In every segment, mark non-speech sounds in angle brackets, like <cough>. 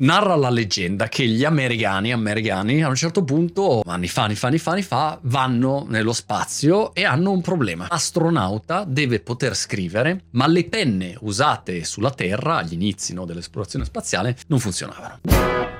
Narra la leggenda che gli americani, americani a un certo punto, anni fa, anni fa, anni fa, anni fa, vanno nello spazio e hanno un problema. L'astronauta deve poter scrivere, ma le penne usate sulla Terra agli inizi no, dell'esplorazione spaziale non funzionavano.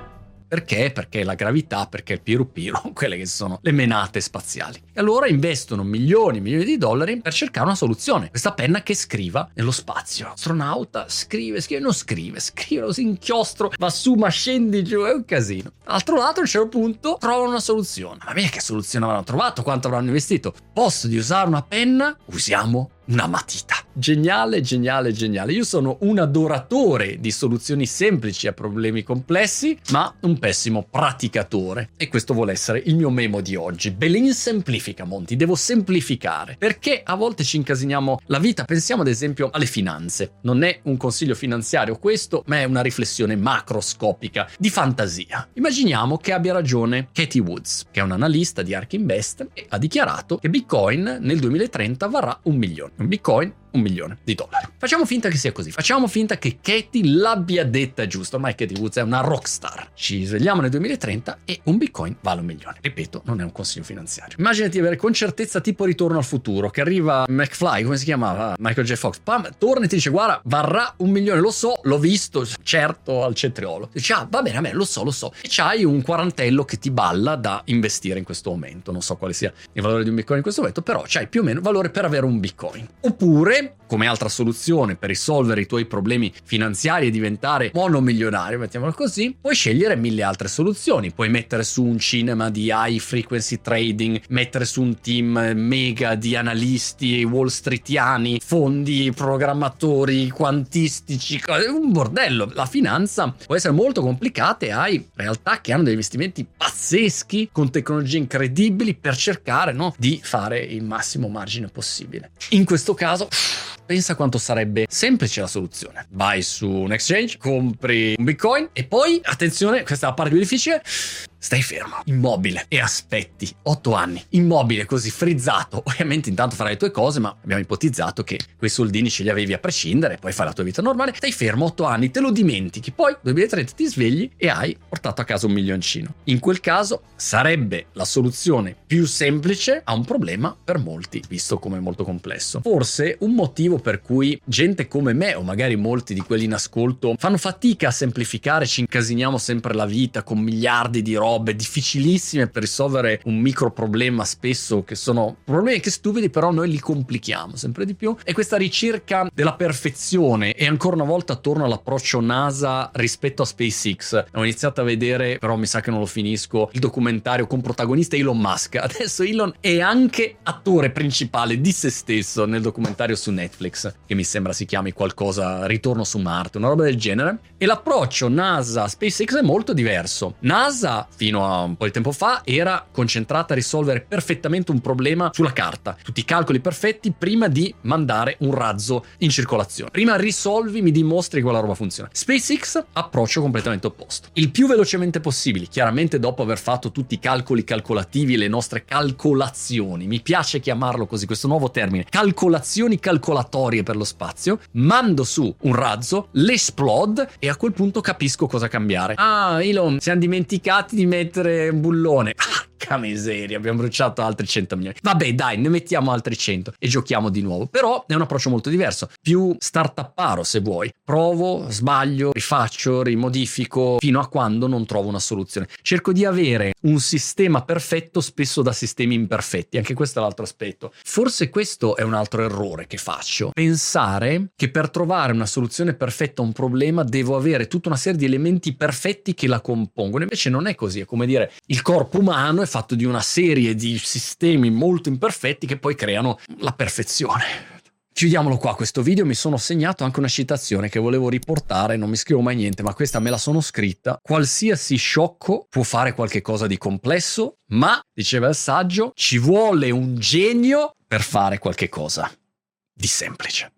Perché? Perché la gravità, perché il piru piru, <laughs> quelle che sono le menate spaziali. E allora investono milioni e milioni di dollari per cercare una soluzione. Questa penna che scriva nello spazio. L'astronauta scrive, scrive, non scrive, scrive, lo si inchiostro, va su, ma scendi giù, è un casino. Dall'altro lato, a un certo punto, trovano una soluzione. Ma mia, che soluzione avranno trovato? Quanto avranno investito? Posto di usare una penna, usiamo una matita. Geniale, geniale, geniale. Io sono un adoratore di soluzioni semplici a problemi complessi, ma un pessimo praticatore. E questo vuole essere il mio memo di oggi. Belin semplifica, Monti, devo semplificare. Perché a volte ci incasiniamo la vita. Pensiamo ad esempio alle finanze. Non è un consiglio finanziario questo, ma è una riflessione macroscopica di fantasia. Immaginiamo che abbia ragione Katie Woods, che è un analista di Ark Invest e ha dichiarato che Bitcoin nel 2030 varrà un milione un bitcoin un milione di dollari. Facciamo finta che sia così, facciamo finta che Katie l'abbia detta giusto, ormai Katie Woods è una rockstar. Ci svegliamo nel 2030 e un bitcoin vale un milione. Ripeto, non è un consiglio finanziario. Immaginati avere con certezza tipo ritorno al futuro, che arriva McFly, come si chiamava? Michael J. Fox, pam, torna e ti dice guarda, varrà un milione, lo so, l'ho visto, certo, al cetriolo. Dici, ah, va bene, a me lo so, lo so. E c'hai un quarantello che ti balla da investire in questo momento. Non so quale sia il valore di un bitcoin in questo momento, però c'hai più o meno valore per avere un bitcoin. Oppure come altra soluzione per risolvere i tuoi problemi finanziari e diventare monomilionario, mettiamolo così, puoi scegliere mille altre soluzioni. Puoi mettere su un cinema di high frequency trading, mettere su un team mega di analisti wall streetiani, fondi, programmatori, quantistici, un bordello. La finanza può essere molto complicata e hai realtà che hanno degli investimenti pazzeschi con tecnologie incredibili per cercare no, di fare il massimo margine possibile. In questo caso pensa quanto sarebbe semplice la soluzione. Vai su un exchange, compri un bitcoin e poi, attenzione, questa è la parte più difficile, Stai fermo, immobile e aspetti 8 anni, immobile così frizzato. Ovviamente intanto farai le tue cose, ma abbiamo ipotizzato che quei soldini ce li avevi a prescindere, poi fai la tua vita normale. Stai fermo 8 anni, te lo dimentichi, poi 2030 ti svegli e hai portato a casa un milioncino. In quel caso sarebbe la soluzione più semplice a un problema per molti, visto come molto complesso. Forse un motivo per cui gente come me, o magari molti di quelli in ascolto, fanno fatica a semplificare, ci incasiniamo sempre la vita con miliardi di robe robe difficilissime per risolvere un micro problema spesso che sono problemi che stupidi però noi li complichiamo sempre di più. E questa ricerca della perfezione e ancora una volta torno all'approccio NASA rispetto a SpaceX. Ho iniziato a vedere però mi sa che non lo finisco il documentario con protagonista Elon Musk. <laughs> Adesso Elon è anche attore principale di se stesso nel documentario su Netflix che mi sembra si chiami qualcosa Ritorno su Marte una roba del genere. E l'approccio NASA SpaceX è molto diverso. NASA fino a un po' di tempo fa era concentrata a risolvere perfettamente un problema sulla carta, tutti i calcoli perfetti prima di mandare un razzo in circolazione. Prima risolvi, mi dimostri che quella roba funziona. SpaceX approccio completamente opposto. Il più velocemente possibile, chiaramente dopo aver fatto tutti i calcoli calcolativi, le nostre calcolazioni, mi piace chiamarlo così, questo nuovo termine, calcolazioni calcolatorie per lo spazio, mando su un razzo, l'esplode e a quel punto capisco cosa cambiare. Ah, Elon, siamo dimenticati di mettere un bullone. Porca miseria, abbiamo bruciato altri 100 milioni. Vabbè, dai, ne mettiamo altri 100 e giochiamo di nuovo. Però è un approccio molto diverso, più startupparo se vuoi. Provo, sbaglio, rifaccio, rimodifico fino a quando non trovo una soluzione. Cerco di avere un sistema perfetto spesso da sistemi imperfetti, anche questo è l'altro aspetto. Forse questo è un altro errore che faccio. Pensare che per trovare una soluzione perfetta a un problema devo avere tutta una serie di elementi perfetti che la compongono. Invece non è così, è come dire il corpo umano è fatto di una serie di sistemi molto imperfetti che poi creano la perfezione. Chiudiamolo qua questo video, mi sono segnato anche una citazione che volevo riportare, non mi scrivo mai niente, ma questa me la sono scritta. Qualsiasi sciocco può fare qualcosa di complesso, ma, diceva il saggio, ci vuole un genio per fare qualche cosa di semplice.